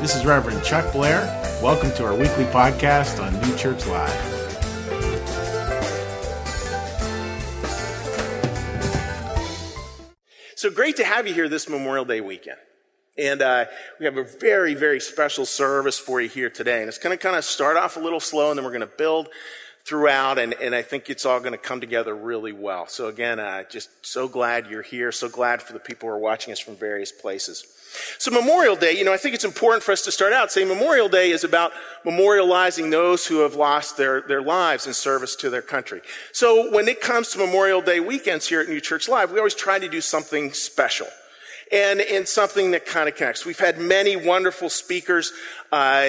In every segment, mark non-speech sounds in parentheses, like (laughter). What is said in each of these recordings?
This is Reverend Chuck Blair. Welcome to our weekly podcast on New Church Live. So great to have you here this Memorial Day weekend. And uh, we have a very, very special service for you here today. And it's going to kind of start off a little slow, and then we're going to build throughout, and, and I think it's all going to come together really well. So again, uh, just so glad you're here. So glad for the people who are watching us from various places. So Memorial Day, you know, I think it's important for us to start out saying Memorial Day is about memorializing those who have lost their, their lives in service to their country. So when it comes to Memorial Day weekends here at New Church Live, we always try to do something special and, and something that kind of connects. We've had many wonderful speakers, uh,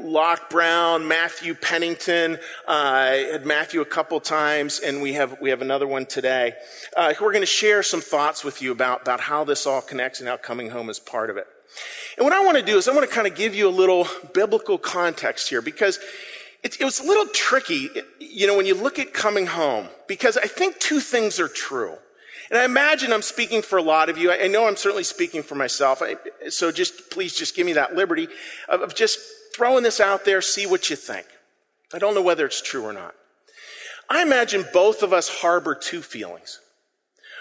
Locke Brown, Matthew Pennington, uh, had Matthew a couple times, and we have, we have another one today. Uh, we're going to share some thoughts with you about, about how this all connects and how coming home is part of it. And what I want to do is I want to kind of give you a little biblical context here because it, it was a little tricky, you know, when you look at coming home, because I think two things are true. And I imagine I'm speaking for a lot of you. I know I'm certainly speaking for myself. So just please just give me that liberty of just throwing this out there, see what you think. I don't know whether it's true or not. I imagine both of us harbor two feelings.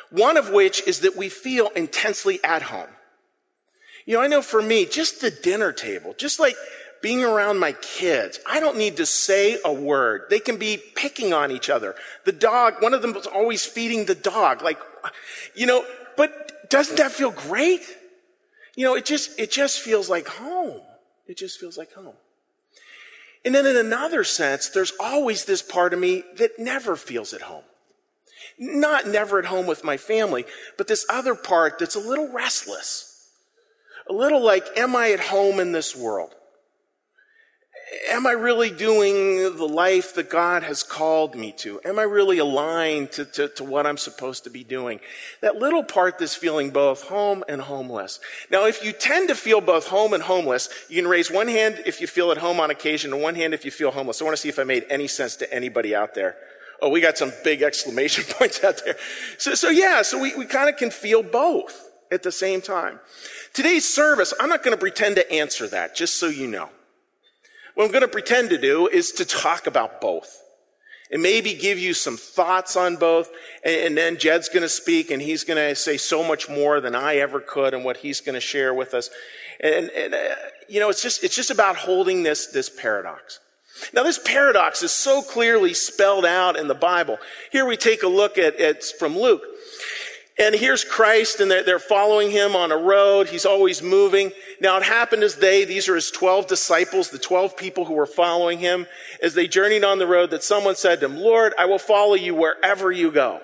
One of which is that we feel intensely at home. You know, I know for me, just the dinner table, just like being around my kids, I don't need to say a word. They can be picking on each other. The dog, one of them was always feeding the dog. Like, you know, but doesn't that feel great? You know, it just, it just feels like home. It just feels like home. And then in another sense, there's always this part of me that never feels at home. Not never at home with my family, but this other part that's a little restless. A little like, am I at home in this world? Am I really doing the life that God has called me to? Am I really aligned to, to, to, what I'm supposed to be doing? That little part that's feeling both home and homeless. Now, if you tend to feel both home and homeless, you can raise one hand if you feel at home on occasion and one hand if you feel homeless. I want to see if I made any sense to anybody out there. Oh, we got some big exclamation (laughs) points out there. So, so yeah, so we, we kind of can feel both at the same time. Today's service, I'm not going to pretend to answer that, just so you know. What I'm going to pretend to do is to talk about both and maybe give you some thoughts on both. And, then Jed's going to speak and he's going to say so much more than I ever could and what he's going to share with us. And, and uh, you know, it's just, it's just about holding this, this paradox. Now, this paradox is so clearly spelled out in the Bible. Here we take a look at, it's from Luke. And here's Christ, and they're, following him on a road. He's always moving. Now, it happened as they, these are his 12 disciples, the 12 people who were following him, as they journeyed on the road, that someone said to him, Lord, I will follow you wherever you go.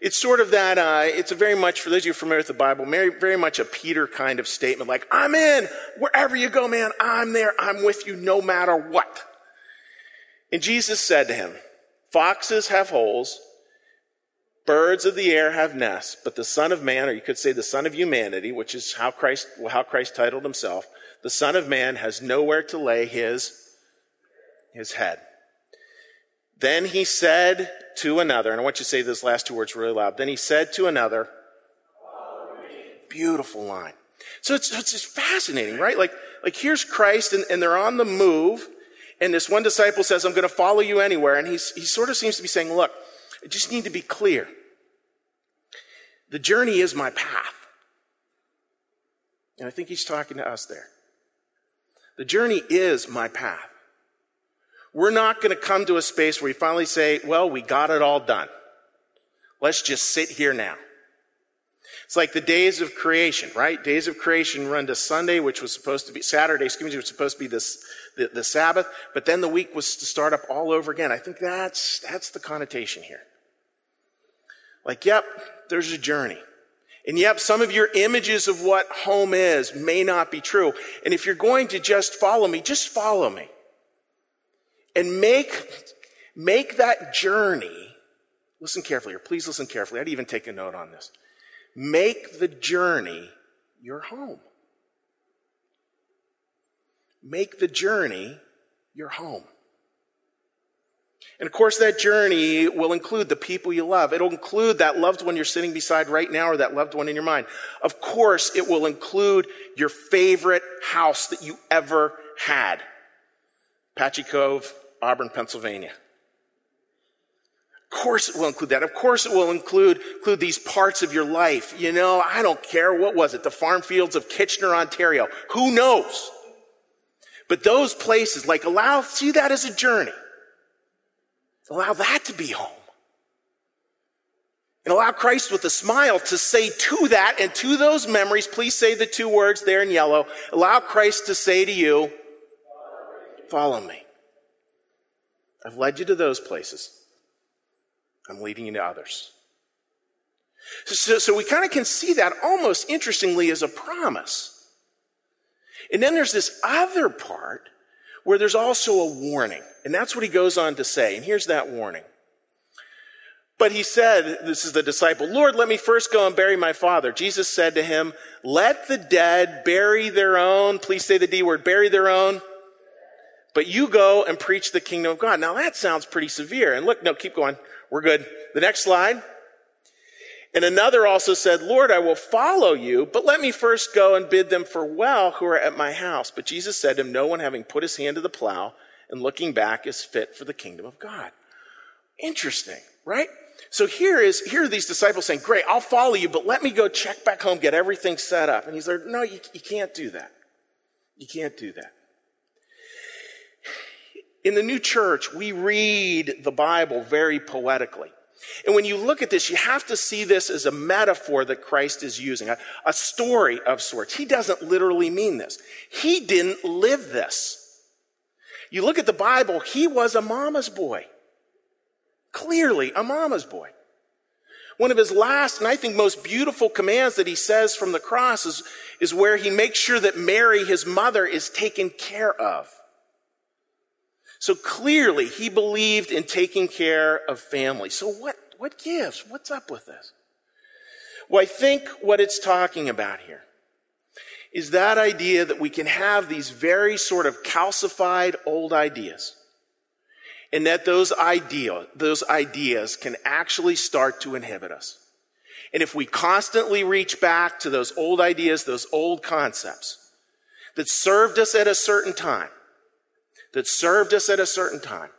It's sort of that, uh, it's a very much, for those of you familiar with the Bible, very, very much a Peter kind of statement, like, I'm in, wherever you go, man, I'm there, I'm with you no matter what. And Jesus said to him, Foxes have holes, Birds of the air have nests, but the Son of Man, or you could say the Son of humanity, which is how Christ, how Christ titled himself, the Son of Man has nowhere to lay his, his head. Then he said to another, and I want you to say those last two words really loud. Then he said to another, beautiful line. So it's, it's just fascinating, right? Like, like here's Christ and, and they're on the move. And this one disciple says, I'm going to follow you anywhere. And he's, he sort of seems to be saying, look, I just need to be clear. The journey is my path. And I think he's talking to us there. The journey is my path. We're not going to come to a space where we finally say, well, we got it all done. Let's just sit here now. It's like the days of creation, right? Days of creation run to Sunday, which was supposed to be Saturday, excuse me, was supposed to be this, the, the Sabbath, but then the week was to start up all over again. I think that's, that's the connotation here. Like, yep, there's a journey. And yep, some of your images of what home is may not be true. And if you're going to just follow me, just follow me. And make, make that journey, listen carefully, or please listen carefully. I'd even take a note on this. Make the journey your home. Make the journey your home. And of course, that journey will include the people you love. It'll include that loved one you're sitting beside right now or that loved one in your mind. Of course, it will include your favorite house that you ever had. Apache Cove, Auburn, Pennsylvania. Of course it will include that. Of course it will include, include these parts of your life. You know, I don't care. What was it? The farm fields of Kitchener, Ontario. Who knows? But those places, like allow, see that as a journey. Allow that to be home. And allow Christ with a smile to say to that and to those memories, please say the two words there in yellow. Allow Christ to say to you, follow me. I've led you to those places. I'm leading you to others. So, so we kind of can see that almost interestingly as a promise. And then there's this other part where there's also a warning. And that's what he goes on to say. And here's that warning. But he said, this is the disciple, Lord, let me first go and bury my father. Jesus said to him, let the dead bury their own, please say the D word, bury their own. But you go and preach the kingdom of God. Now that sounds pretty severe. And look, no, keep going. We're good. The next slide. And another also said, Lord, I will follow you, but let me first go and bid them farewell who are at my house. But Jesus said to him, No one having put his hand to the plow and looking back is fit for the kingdom of God. Interesting, right? So here is, here are these disciples saying, Great, I'll follow you, but let me go check back home, get everything set up. And he's like, No, you, you can't do that. You can't do that. In the new church, we read the Bible very poetically. And when you look at this, you have to see this as a metaphor that Christ is using, a, a, story of sorts. He doesn't literally mean this. He didn't live this. You look at the Bible, he was a mama's boy. Clearly a mama's boy. One of his last and I think most beautiful commands that he says from the cross is, is where he makes sure that Mary, his mother, is taken care of. So clearly he believed in taking care of family. So what, what gives? What's up with this? Well, I think what it's talking about here is that idea that we can have these very sort of calcified old ideas. And that those idea, those ideas can actually start to inhibit us. And if we constantly reach back to those old ideas, those old concepts that served us at a certain time, that served us at a certain time,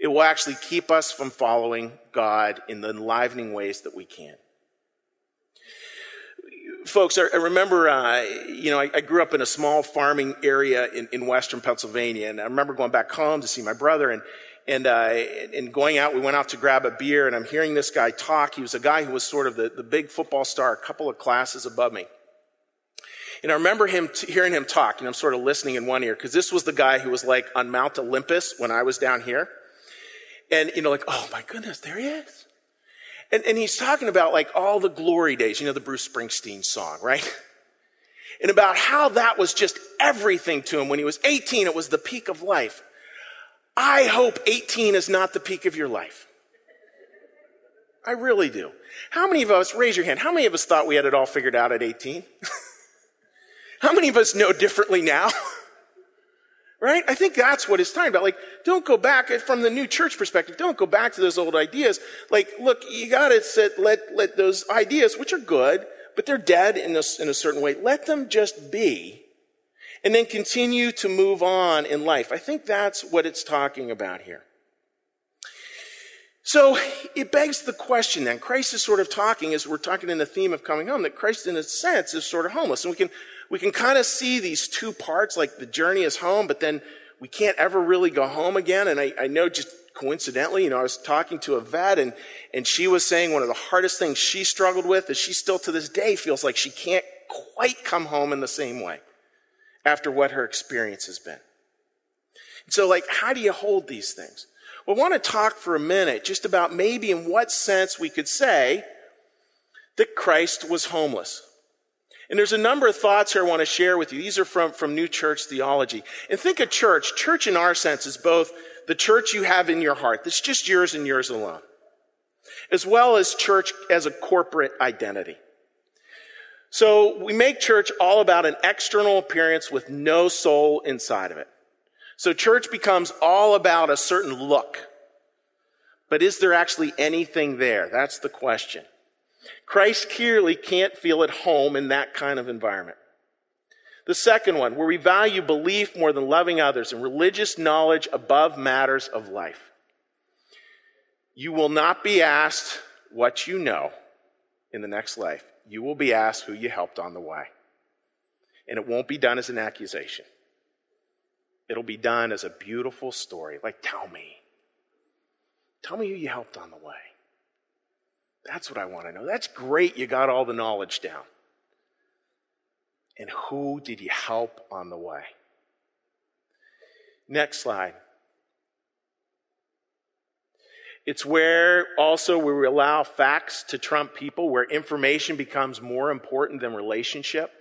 it will actually keep us from following God in the enlivening ways that we can. Folks, I remember, uh, you know, I, I, grew up in a small farming area in, in, western Pennsylvania, and I remember going back home to see my brother, and and uh, and going out. We went out to grab a beer, and I'm hearing this guy talk. He was a guy who was sort of the, the big football star, a couple of classes above me. And I remember him t- hearing him talk, and I'm sort of listening in one ear because this was the guy who was like on Mount Olympus when I was down here. And, you know, like, oh my goodness, there he is. And, and he's talking about like all the glory days, you know, the Bruce Springsteen song, right? (laughs) And about how that was just everything to him. When he was 18, it was the peak of life. I hope 18 is not the peak of your life. I really do. How many of us, raise your hand, how many of us thought we had it all figured out at 18? (laughs) How many of us know differently now? (laughs) right? I think that's what it's talking about. Like, don't go back eh, from the new church perspective. Don't go back to those old ideas. Like, look, you gotta set, let, let those ideas, which are good, but they're dead in a, in a certain way. Let them just be and then continue to move on in life. I think that's what it's talking about here. So it begs the question then. Christ is sort of talking, as we're talking in the theme of coming home, that Christ in a sense is sort of homeless. And we can we can kind of see these two parts, like the journey is home, but then we can't ever really go home again. And I, I know just coincidentally, you know, I was talking to a vet and, and she was saying one of the hardest things she struggled with is she still to this day feels like she can't quite come home in the same way after what her experience has been. So like, how do you hold these things? Well, I want to talk for a minute just about maybe in what sense we could say that Christ was homeless. And there's a number of thoughts here I want to share with you. These are from, from New Church Theology. And think of church. Church in our sense is both the church you have in your heart, that's just yours and yours alone, as well as church as a corporate identity. So we make church all about an external appearance with no soul inside of it. So church becomes all about a certain look, But is there actually anything there? That's the question. Christ clearly can't feel at home in that kind of environment. The second one, where we value belief more than loving others and religious knowledge above matters of life. You will not be asked what you know in the next life. You will be asked who you helped on the way. And it won't be done as an accusation. It'll be done as a beautiful story. Like, tell me. Tell me who you helped on the way. That's what I want to know. That's great you got all the knowledge down. And who did you help on the way? Next slide. It's where also we allow facts to trump people, where information becomes more important than relationship.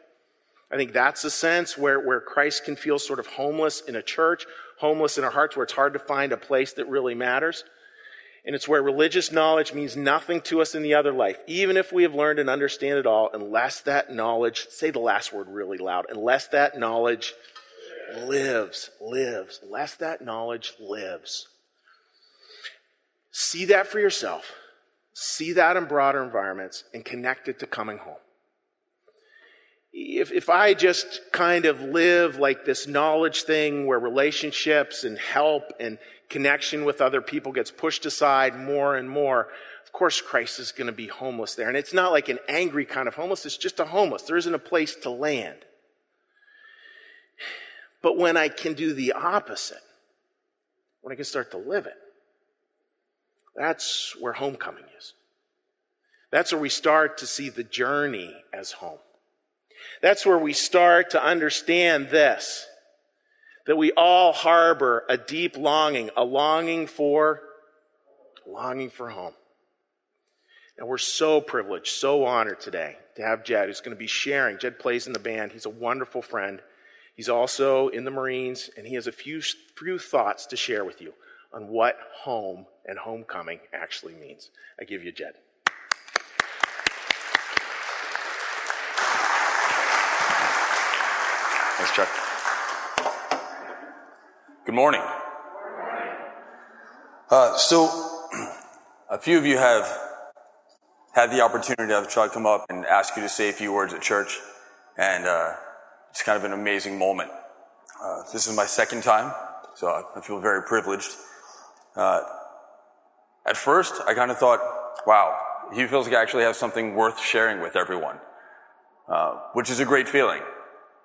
I think that's the sense where, where Christ can feel sort of homeless in a church, homeless in our hearts, where it's hard to find a place that really matters. And it's where religious knowledge means nothing to us in the other life, even if we have learned and understand it all, unless that knowledge, say the last word really loud, unless that knowledge lives, lives, unless that knowledge lives. See that for yourself. See that in broader environments and connect it to coming home. If, if I just kind of live like this knowledge thing where relationships and help and connection with other people gets pushed aside more and more, of course Christ is going to be homeless there. And it's not like an angry kind of homeless, it's just a homeless. There isn't a place to land. But when I can do the opposite, when I can start to live it, that's where homecoming is. That's where we start to see the journey as home. That's where we start to understand this that we all harbor a deep longing, a longing for, longing for home. And we're so privileged, so honored today to have Jed, who's going to be sharing. Jed plays in the band. He's a wonderful friend. He's also in the Marines, and he has a few, few thoughts to share with you on what home and homecoming actually means. I give you Jed. Thanks, Chuck. Good morning. Uh, so, (clears throat) a few of you have had the opportunity to have Chuck come up and ask you to say a few words at church, and uh, it's kind of an amazing moment. Uh, this is my second time, so I feel very privileged. Uh, at first, I kind of thought, wow, he feels like I actually have something worth sharing with everyone, uh, which is a great feeling.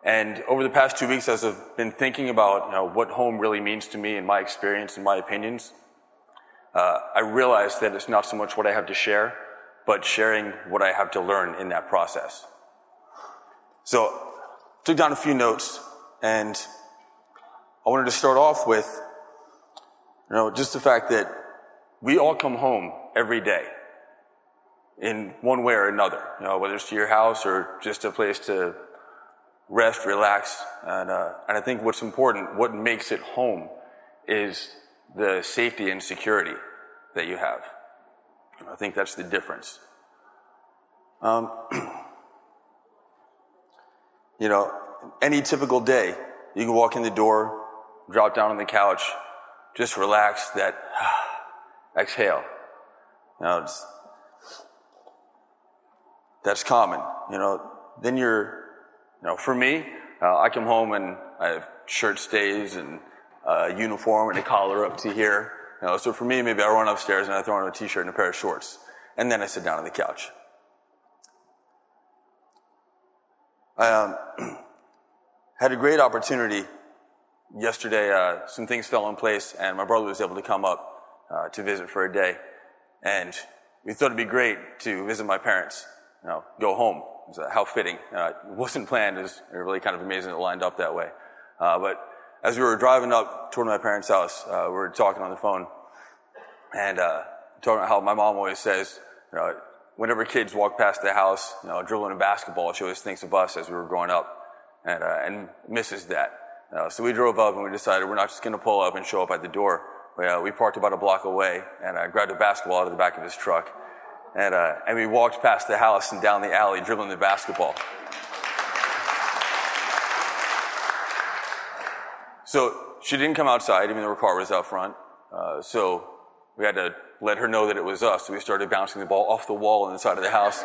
And over the past two weeks, as I've been thinking about you know, what home really means to me and my experience and my opinions, uh, I realized that it's not so much what I have to share, but sharing what I have to learn in that process. So, took down a few notes, and I wanted to start off with, you know, just the fact that we all come home every day in one way or another, you know, whether it's to your house or just a place to rest, relax. And, uh, and I think what's important, what makes it home is the safety and security that you have. I think that's the difference. Um, (clears throat) you know, any typical day, you can walk in the door, drop down on the couch, just relax, that (sighs) exhale. You know, that's common. You know, then you're you know, for me, uh, I come home and I have shirt stays and uh, uniform and a collar up to here. You know, so for me, maybe I run upstairs and I throw on a t-shirt and a pair of shorts, and then I sit down on the couch. I um, (clears throat) had a great opportunity yesterday. Uh, some things fell in place, and my brother was able to come up uh, to visit for a day, and we thought it'd be great to visit my parents. You know, go home so how fitting. Uh, it wasn't planned. It was really kind of amazing it lined up that way. Uh, but as we were driving up toward my parents' house, uh, we were talking on the phone and uh, talking about how my mom always says, you know, whenever kids walk past the house, you know, dribbling a basketball, she always thinks of us as we were growing up and, uh, and misses that. Uh, so we drove up and we decided we're not just going to pull up and show up at the door. We, we parked about a block away and I grabbed a basketball out of the back of his truck and, uh, and we walked past the house and down the alley dribbling the basketball. So she didn't come outside, even though her car was out front. Uh, so we had to let her know that it was us. So we started bouncing the ball off the wall on the side of the house.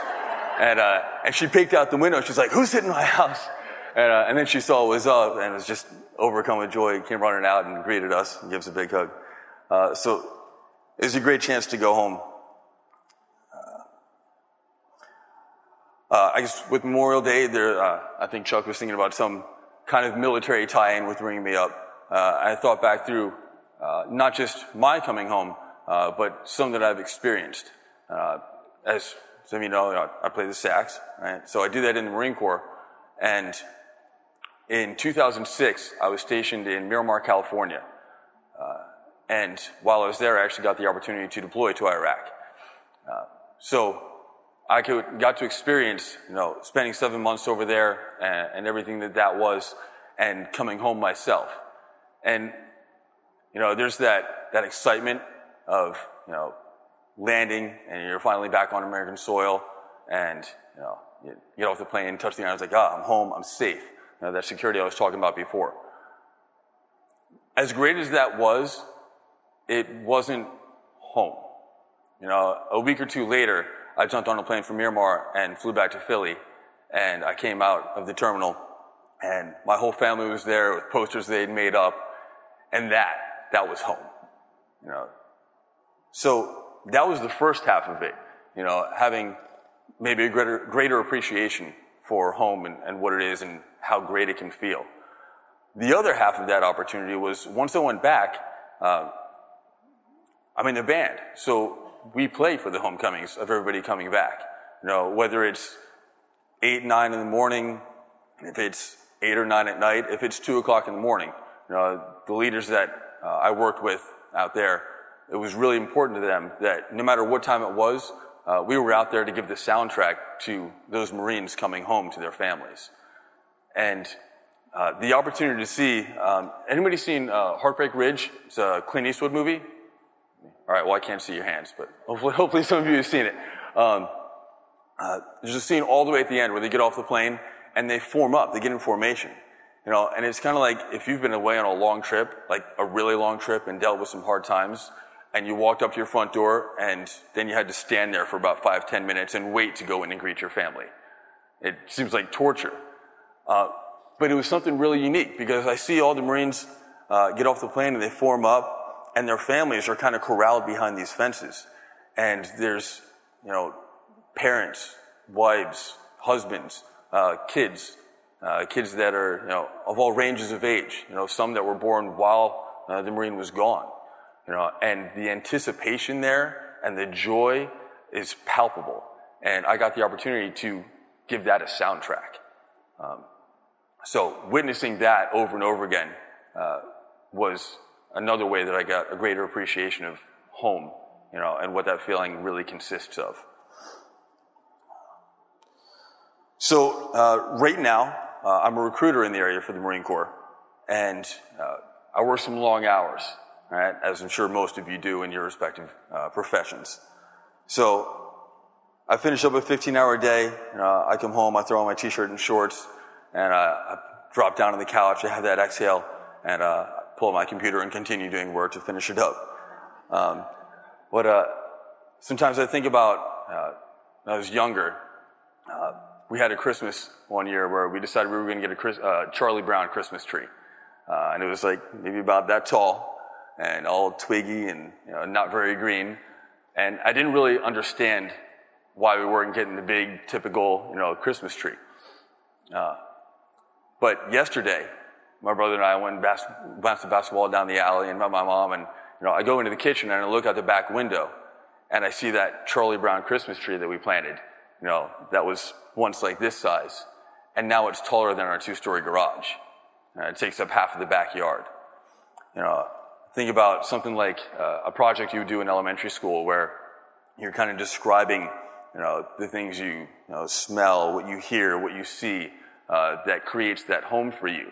And, uh, and she peeked out the window. She's like, who's hitting my house? And, uh, and then she saw it was us and was just overcome with joy. Came running out and greeted us and gives a big hug. Uh, so it was a great chance to go home. Uh, I guess with Memorial Day, there, uh, I think Chuck was thinking about some kind of military tie-in with bringing me up. Uh, I thought back through uh, not just my coming home, uh, but some that I've experienced. Uh, as some of you know, I play the sax, right? So I do that in the Marine Corps. And in 2006, I was stationed in Miramar, California. and while I was there, I actually got the opportunity to deploy to Iraq. so I could, got to experience, you know, spending seven months over there and, and, everything that that was and coming home myself. And, you know, there's that, that excitement of, you know, landing and you're finally back on American soil and, you know, you get off the plane, touch the ground, it's like, ah, I'm home, I'm safe. You know, that security I was talking about before. As great as that was, it wasn't home. You know, a week or two later, I jumped on a plane from Miramar and flew back to Philly. And I came out of the terminal and my whole family was there with posters they'd made up. And that, that was home. You know, so that was the first half of it. You know, having maybe a greater, greater appreciation for home and, and what it is and how great it can feel. The other half of that opportunity was once I went back, uh, I'm in the band. So we play for the homecomings of everybody coming back. You know, whether it's eight, nine in the morning, if it's eight or nine at night, if it's two o'clock in the morning. You know, the leaders that uh, I worked with out there, it was really important to them that no matter what time it was, uh, we were out there to give the soundtrack to those Marines coming home to their families. And uh, the opportunity to see, um, anybody seen uh, Heartbreak Ridge? It's a Clint Eastwood movie. All right, well, I can't see your hands, but hopefully, (laughs) hopefully some of you have seen it. Um, uh, there's a scene all the way at the end where they get off the plane and they form up, they get in formation. You know, and it's kind of like if you've been away on a long trip, like a really long trip and dealt with some hard times, and you walked up to your front door and then you had to stand there for about five, ten minutes and wait to go in and greet your family. It seems like torture. Uh, but it was something really unique because I see all the Marines uh, get off the plane and they form up and their families are kind of corralled behind these fences. And there's, you know, parents, wives, husbands, uh, kids, uh, kids that are, you know, of all ranges of age, you know, some that were born while uh, the Marine was gone, you know, and the anticipation there and the joy is palpable. And I got the opportunity to give that a soundtrack. Um, so witnessing that over and over again uh, was another way that I got a greater appreciation of home, you know, and what that feeling really consists of. So, uh, right now, uh, I'm a recruiter in the area for the Marine Corps, and uh, I work some long hours, right, as I'm sure most of you do in your respective uh, professions. So, I finish up a 15 hour day, I come home, I throw on my t shirt and shorts, and I drop down on the couch, I have that exhale, and uh, pull my computer and continue doing work to finish it up. Um, but uh, sometimes I think about uh, when I was younger. Uh, we had a Christmas one year where we decided we were going to get a Chris, uh, Charlie Brown Christmas tree, uh, and it was like maybe about that tall and all twiggy and you know, not very green. And I didn't really understand why we weren't getting the big typical you know Christmas tree. Uh, but yesterday, my brother and I went and bas- bounced the basketball down the alley and met my mom. And, you know, I go into the kitchen and I look out the back window and I see that Charlie Brown Christmas tree that we planted, you know, that was once like this size. And now it's taller than our two story garage. It takes up half of the backyard. You know, think about something like uh, a project you would do in elementary school where you're kind of describing, you know, the things you, you know, smell, what you hear, what you see, uh, that creates that home for you.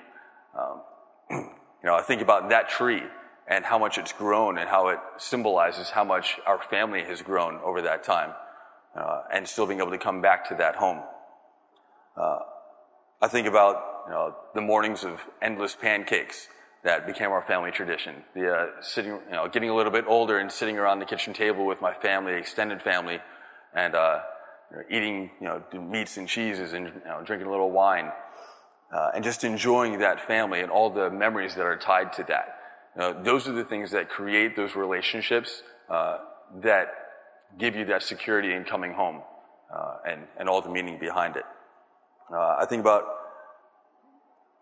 Um, (clears throat) you know, I think about that tree and how much it's grown and how it symbolizes how much our family has grown over that time uh, and still being able to come back to that home. Uh, I think about you know, the mornings of endless pancakes that became our family tradition. The uh, sitting, you know, getting a little bit older and sitting around the kitchen table with my family, extended family, and uh, you know, eating, you know, meats and cheeses and you know, drinking a little wine, uh, and just enjoying that family and all the memories that are tied to that. Those are the things that create those relationships uh, that give you that security in coming home uh, and, and all the meaning behind it. Uh, I think about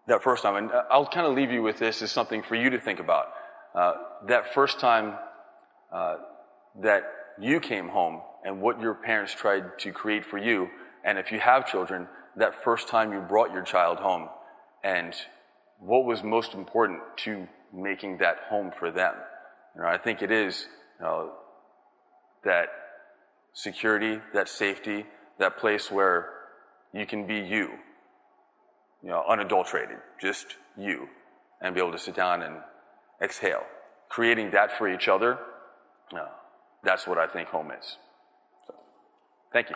that first time, and I'll kind of leave you with this as something for you to think about. Uh, that first time uh, that you came home and what your parents tried to create for you, and if you have children, that first time you brought your child home, and what was most important to making that home for them. You know, I think it is you know, that security, that safety, that place where you can be you, you know, unadulterated, just you, and be able to sit down and exhale. Creating that for each other, uh, that's what I think home is. So, thank you.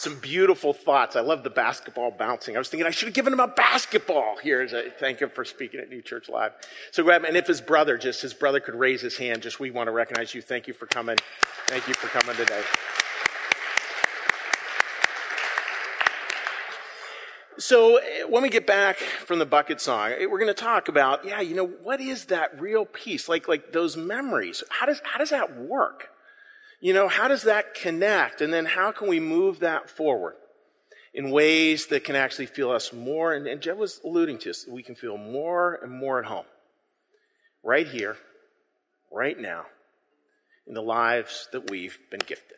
Some beautiful thoughts. I love the basketball bouncing. I was thinking I should have given him a basketball here a thank him for speaking at New Church Live. So grab. And if his brother, just his brother could raise his hand, just we want to recognize you. Thank you for coming. Thank you for coming today. So eh, when we get back from the bucket song, eh, we're going to talk about, yeah, you know, what is that real peace? Like, like those memories. How does, how does that work? You know, how does that connect? And then how can we move that forward in ways that can actually feel us more? And, and Jed was alluding to this, we can feel more and more at home. Right here, right now, in the lives that we've been gifted.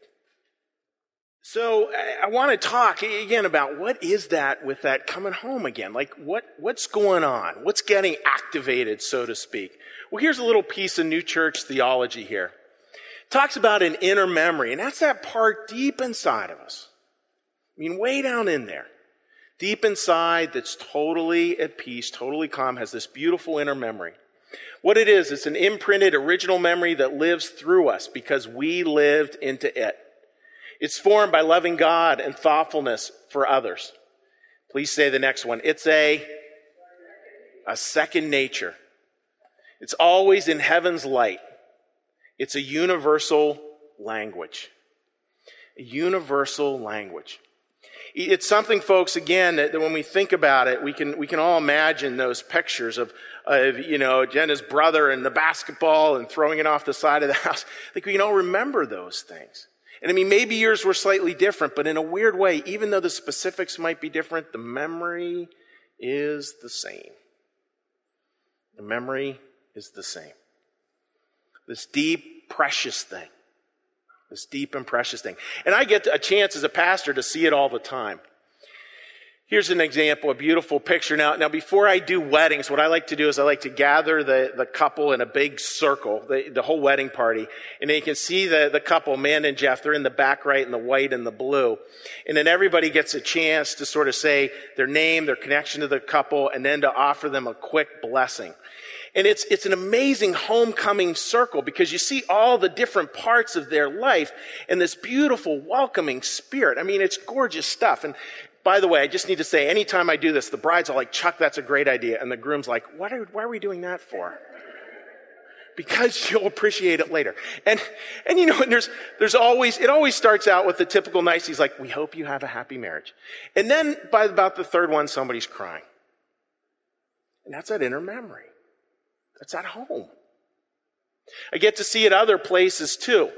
So I, I want to talk again about what is that with that coming home again? Like what, what's going on? What's getting activated, so to speak? Well, here's a little piece of new church theology here talks about an inner memory, and that's that part deep inside of us. I mean, way down in there. Deep inside that's totally at peace, totally calm, has this beautiful inner memory. What it is, it's an imprinted original memory that lives through us because we lived into it. It's formed by loving God and thoughtfulness for others. Please say the next one. It's a, a second nature. It's always in heaven's light. It's a universal language. A universal language. It's something, folks, again, that when we think about it, we can, we can all imagine those pictures of, of, you know, Jenna's brother and the basketball and throwing it off the side of the (laughs) house. I think we can all remember those things. And I mean, maybe yours were slightly different, but in a weird way, even though the specifics might be different, the memory is the same. The memory is the same. This deep, precious thing. This deep and precious thing. And I get a chance as a pastor to see it all the time. Here's an example, a beautiful picture. Now, now before I do weddings, what I like to do is I like to gather the, the couple in a big circle, the, the whole wedding party. And then you can see the, the couple, Man and Jeff, they're in the back right in the white and the blue. And then everybody gets a chance to sort of say their name, their connection to the couple, and then to offer them a quick blessing. And it's, it's an amazing homecoming circle because you see all the different parts of their life and this beautiful, welcoming spirit. I mean, it's gorgeous stuff. And by the way, I just need to say, anytime I do this, the bride's are like, Chuck, that's a great idea. And the groom's like, what are, why are we doing that for? Because (laughs) you'll appreciate it later. And, and you know, and there's, there's always, it always starts out with the typical niceties like, we hope you have a happy marriage. And then by about the third one, somebody's crying. And that's that inner memory. That's at home. I get to see it other places too.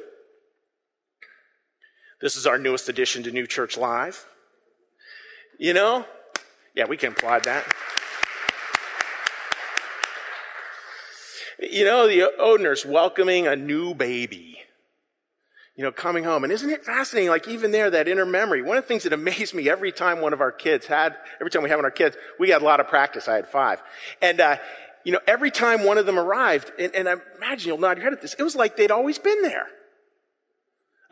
This is our newest addition to New Church Live. You know? Yeah, we can applaud that. You know, the Odiners welcoming a new baby. You know, coming home. And isn't it fascinating? Like even there, that inner memory. One of the things that (laughs) amazed me every time one of our kids had, every time we of our kids, we had a lot of practice. I had five. And, uh, you know, every time one of them arrived, and, and I imagine you'll nod your head at this, it was like they'd always been there.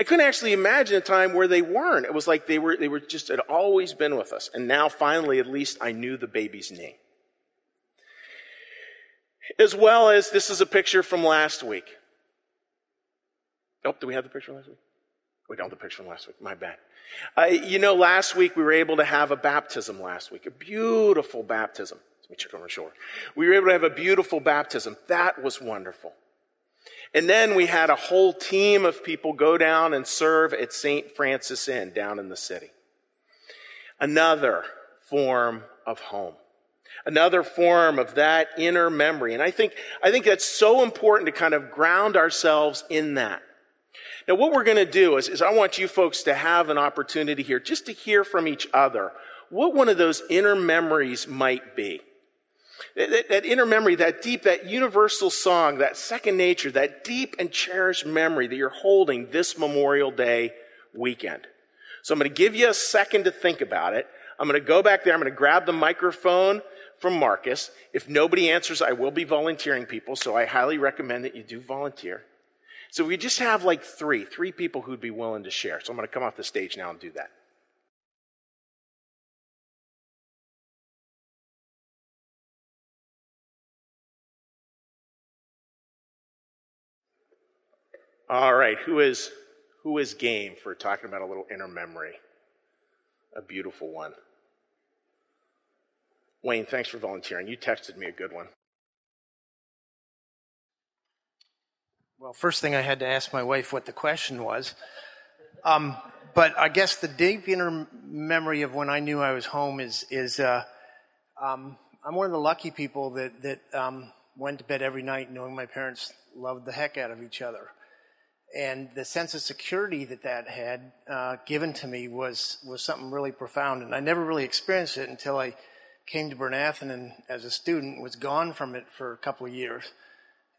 I couldn't actually imagine a time where they weren't. It was like they were, they were just had always been with us. And now finally, at least I knew the baby's name. As well as this is a picture from last week. Oh, do we have the picture last week? We don't have the picture from last week. My bad. Uh, you know, last week we were able to have a baptism last week, a beautiful baptism. Let me check on shoulder. We were able to have a beautiful baptism. That was wonderful. And then we had a whole team of people go down and serve at St. Francis Inn down in the city. Another form of home. Another form of that inner memory. And I think, I think that's so important to kind of ground ourselves in that. Now, what we're going to do is, is I want you folks to have an opportunity here just to hear from each other what one of those inner memories might be. That, that, inner memory, that deep, that universal song, that second nature, that deep and cherished memory that you're holding this Memorial Day weekend. So I'm going to give you a second to think about it. I'm going to go back there. I'm going to grab the microphone from Marcus. If nobody answers, I will be volunteering people. So I highly recommend that you do volunteer. So we just have like three, three people who'd be willing to share. So I'm going to come off the stage now and do that. All right, who is who is game for talking about a little inner memory? A beautiful one. Wayne, thanks for volunteering. You texted me a good one. Well, first thing I had to ask my wife what the question was. Um, but I guess the deep inner memory of when I knew I was home is is uh, um, I'm one of the lucky people that that um, went to bed every night knowing my parents loved the heck out of each other, and the sense of security that that had uh, given to me was was something really profound, and I never really experienced it until I came to Bryn Athyn and as a student was gone from it for a couple of years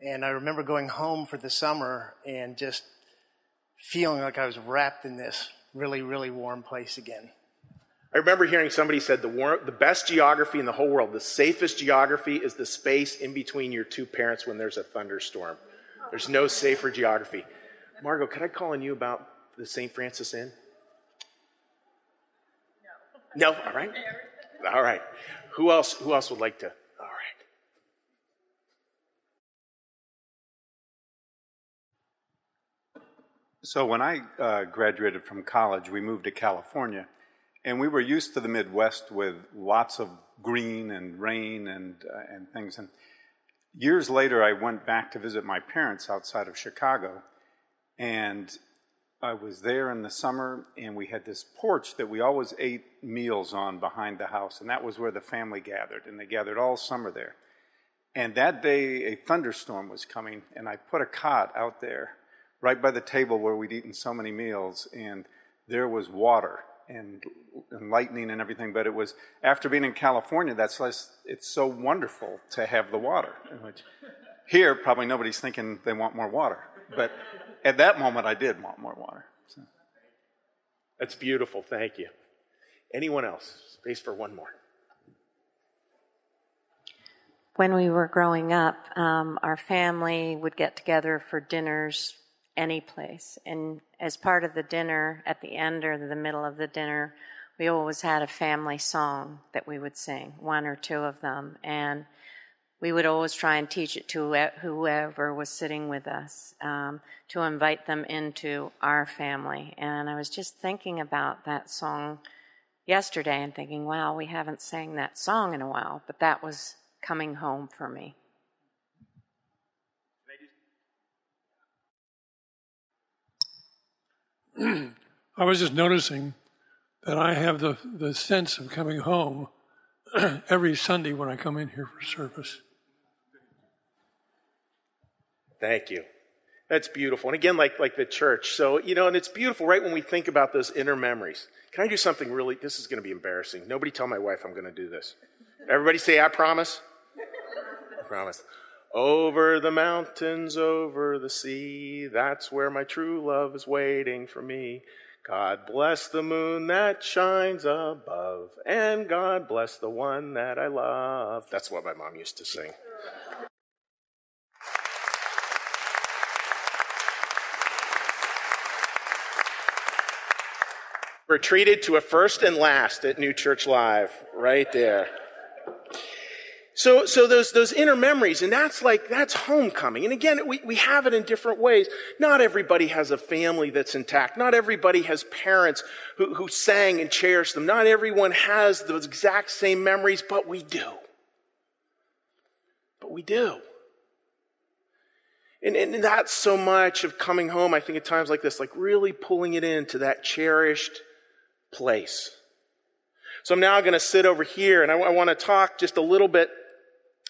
and I remember going home for the summer and just feeling like I was wrapped in this really, really warm place again. I remember hearing somebody said the, war- the best geography in the whole world, the safest geography is the space in between your two parents when there's a thunderstorm. There's no safer geography. Margot, could I call on you about the St. Francis Inn? No. No? All right. All right. Who else, who else would like to? All right. So when I uh, graduated from college, we moved to California, and we were used to the Midwest with lots of green and rain and uh, and things. And years later, I went back to visit my parents outside of Chicago, and I was there in the summer, and we had this porch that we always ate meals on behind the house, and that was where the family gathered, and they gathered all summer there. And that day, a thunderstorm was coming, and I put a cot out there right by the table where we'd eaten so many meals, and there was water and, and lightning and everything. But it was after being in California, that's less, it's so wonderful to have the water. Which here, probably nobody's thinking they want more water, but at that moment, I did want more water. So. That's beautiful. Thank you. Anyone else? Space for one more. When we were growing up, um, our family would get together for dinners any place. And as part of the dinner, at the end or the middle of the dinner, we always had a family song that we would sing, one or two of them. And we would always try and teach it to whoever was sitting with us um, to invite them into our family. And I was just thinking about that song yesterday and thinking, wow, we haven't sang that song in a while, but that was coming home for me. (clears throat) I was just noticing that I have the, the sense of coming home (clears throat) every Sunday when I come in here for service. Thank you. That's beautiful. And again, like, like the church. So, you know, and it's beautiful right when we think about those inner memories. Can I do something really? This is going to be embarrassing. Nobody tell my wife I'm going to do this. Everybody say, I promise. I promise. Over the mountains, over the sea, that's where my true love is waiting for me. God bless the moon that shines above, and God bless the one that I love. That's what my mom used to sing. We're treated to a first and last at New Church Live, right there. So, so those, those inner memories, and that's like, that's homecoming. And again, we, we have it in different ways. Not everybody has a family that's intact. Not everybody has parents who, who sang and cherished them. Not everyone has those exact same memories, but we do. But we do. And, and that's so much of coming home, I think, at times like this, like really pulling it into that cherished place. So I'm now going to sit over here and I, I want to talk just a little bit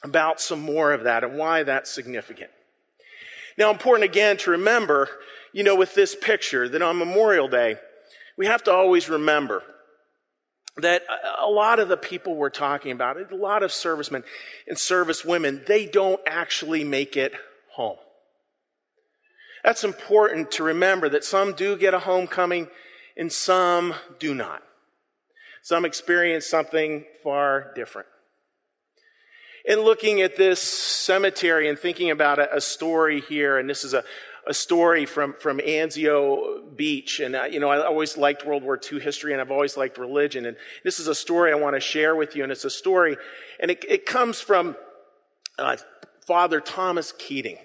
about some more of that and why that's significant. Now, important again to remember, you know, with this picture that on Memorial Day, we have to always remember that a lot of the people we're talking about, a lot of servicemen and servicewomen, they don't actually make it home. That's important to remember that some do get a homecoming and some do not. Some experience something far different in looking at this cemetery and thinking about a, a story here, and this is a, a story from, from Anzio Beach. And, uh, you know, I always liked World War II history and I've always liked religion. And this is a story I want to share with you. And it's a story, and it, it comes from uh, Father Thomas Keating.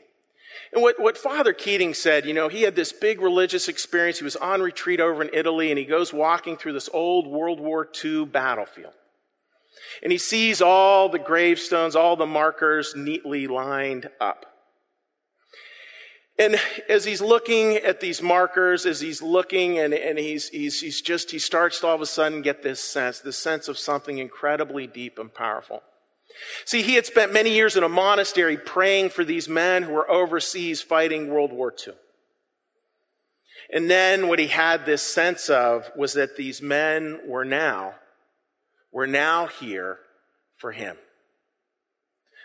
And what, what Father Keating said, you know, he had this big religious experience. He was on retreat over in Italy, and he goes walking through this old World War II battlefield. And he sees all the gravestones, all the markers neatly lined up. And as he's looking at these markers, as he's looking and, and he's, he's, he's just, he starts to all of a sudden get this sense, this sense of something incredibly deep and powerful. See, he had spent many years in a monastery praying for these men who were overseas fighting World War II. And then what he had this sense of was that these men were now we're now here for him.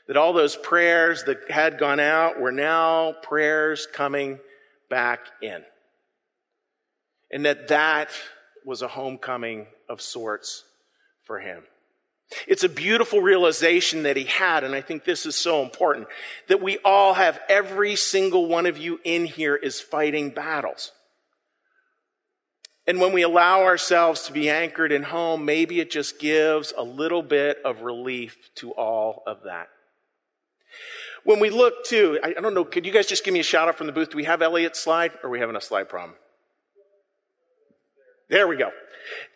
That all those prayers that had gone out were now prayers coming back in. And that that was a homecoming of sorts for him. It's a beautiful realization that he had, and I think this is so important that we all have, every single one of you in here is fighting battles. And when we allow ourselves to be anchored in home, maybe it just gives a little bit of relief to all of that. When we look to, I, don't know, could you guys just give me a shout out from the booth? Do we have Eliot's slide or are we having a slide problem? There we go.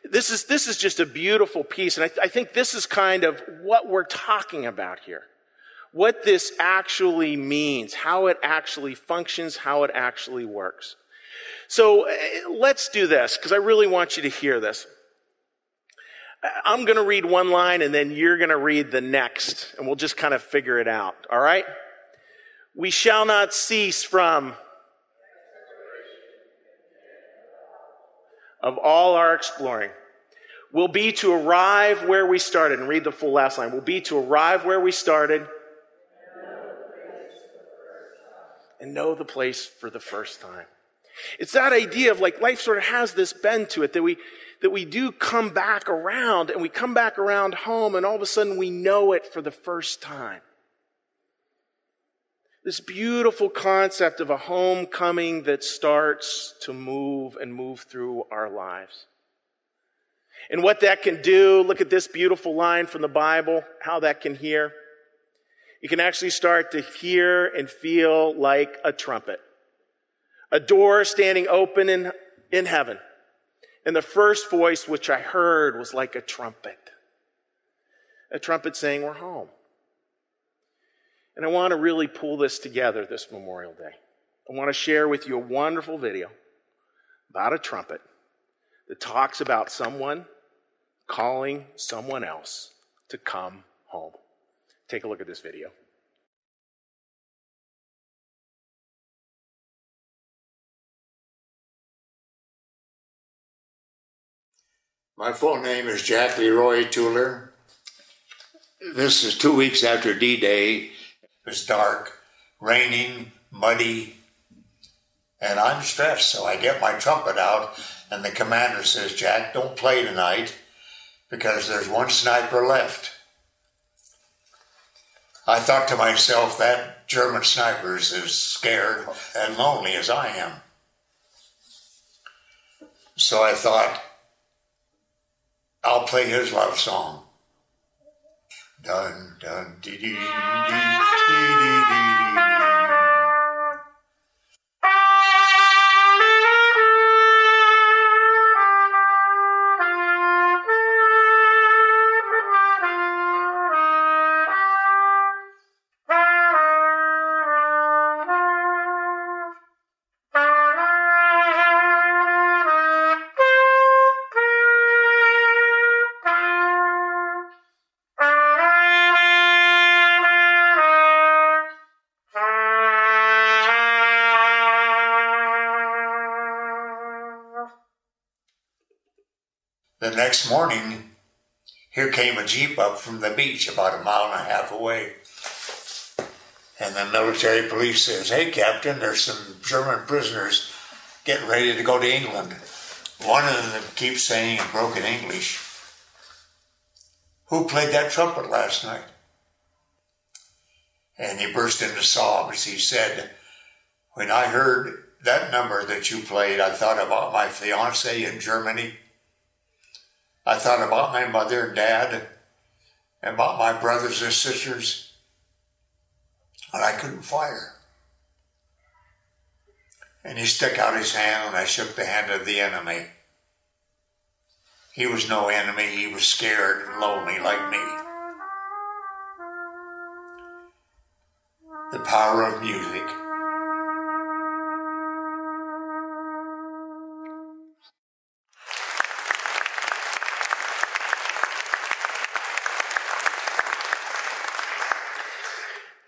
This is, this is just a beautiful piece. And I, I think this is kind of what we're talking about here. What this actually means, how it actually functions, how it actually works. So eh, let's do this because I really want you to hear this. I'm going to read one line and then you're going to read the next and we'll just kind of figure it out. All right? We shall not cease from of all our exploring will be to arrive where we started. And read the full last line. Will be to arrive where we started and know the place for the first time. It's that idea of like life sort of has this bend to it that we, that we do come back around and we come back around home and all of a sudden we know it for the first time. This beautiful concept of a homecoming that starts to move and move through our lives. And what that can do, look at this beautiful line from the Bible, how that can hear. You can actually start to hear and feel like a trumpet a door standing open in, in heaven. And the first voice which I heard was like a trumpet. A trumpet saying, We're home. And I want to really pull this together this Memorial Day. I want to share with you a wonderful video about a trumpet that talks about someone calling someone else to come home. Take a look at this video. My full name is Jack Leroy Tueller. This is two weeks after D Day. It was dark, raining, muddy, and I'm stressed. So I get my trumpet out, and the commander says, Jack, don't play tonight because there's one sniper left. I thought to myself, that German sniper is as scared and lonely as I am. So I thought, I'll play his love song. Dun, dun, dee, dee, dee, dee, dee, dee, dee. Next morning, here came a jeep up from the beach about a mile and a half away. And the military police says, Hey, Captain, there's some German prisoners getting ready to go to England. One of them keeps saying in broken English, Who played that trumpet last night? And he burst into sobs. He said, When I heard that number that you played, I thought about my fiance in Germany. I thought about my mother and dad, and about my brothers and sisters, and I couldn't fire. And he stuck out his hand, and I shook the hand of the enemy. He was no enemy, he was scared and lonely like me. The power of music.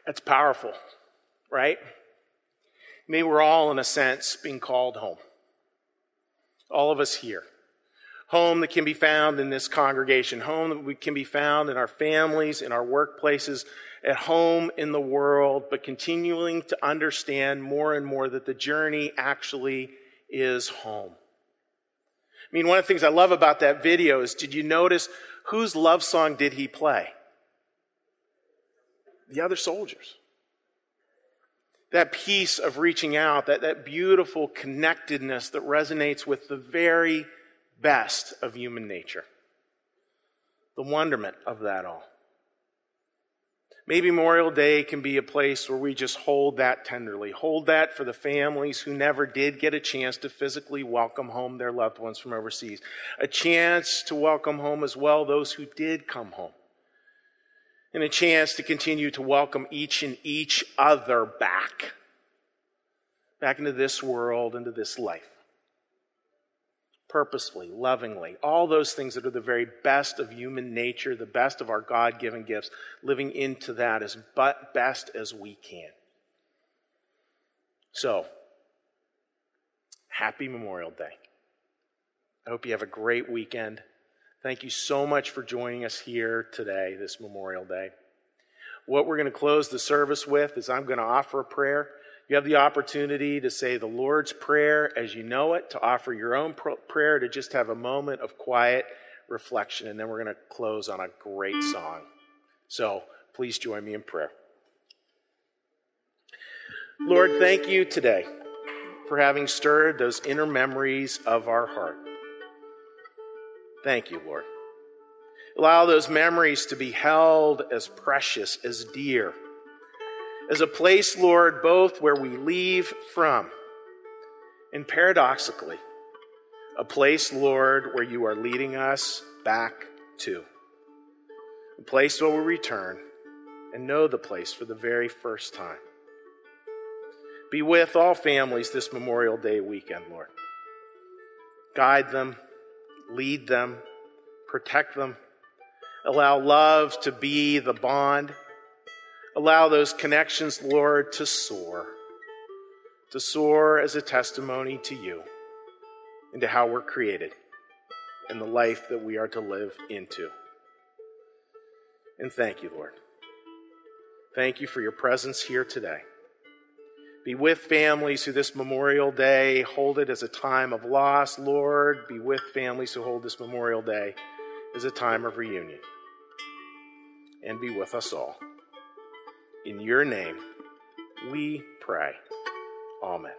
That's powerful, right? I mean, we're all, in a sense, being called home. All of us here. Home that can be found in this congregation, home that we can be found in our families, in our workplaces, at home in the world, but continuing to understand more and more that the journey actually is home. I mean, one of the things I love about that video is did you notice whose love song did he play? The other soldiers. That piece of reaching out, that, that beautiful connectedness that resonates with the very best of human nature. The wonderment of that all. Maybe Memorial Day can be a place where we just hold that tenderly. Hold that for the families who never did get a chance to physically welcome home their loved ones from overseas. A chance to welcome home as well those who did come home and a chance to continue to welcome each and each other back, back into this world, into this life. Purposefully, lovingly, all those things that are the very best of human nature, the best of our God given gifts, living into that as but best as we can. So, happy Memorial Day. I hope you have a great weekend. Thank you so much for joining us here today, this Memorial Day. What we're going to close the service with is I'm going to offer a prayer. You have the opportunity to say the Lord's Prayer as you know it, to offer your own prayer, to just have a moment of quiet reflection, and then we're going to close on a great song. So please join me in prayer. Lord, thank you today for having stirred those inner memories of our heart. Thank you, Lord. Allow those memories to be held as precious, as dear, as a place, Lord, both where we leave from and paradoxically, a place, Lord, where you are leading us back to. A place where we return and know the place for the very first time. Be with all families this Memorial Day weekend, Lord. Guide them lead them, protect them, allow love to be the bond, allow those connections, Lord, to soar, to soar as a testimony to you and to how we're created and the life that we are to live into. And thank you, Lord. Thank you for your presence here today. Be with families who this Memorial Day hold it as a time of loss. Lord, be with families who hold this Memorial Day as a time of reunion. And be with us all. In your name, we pray. Amen.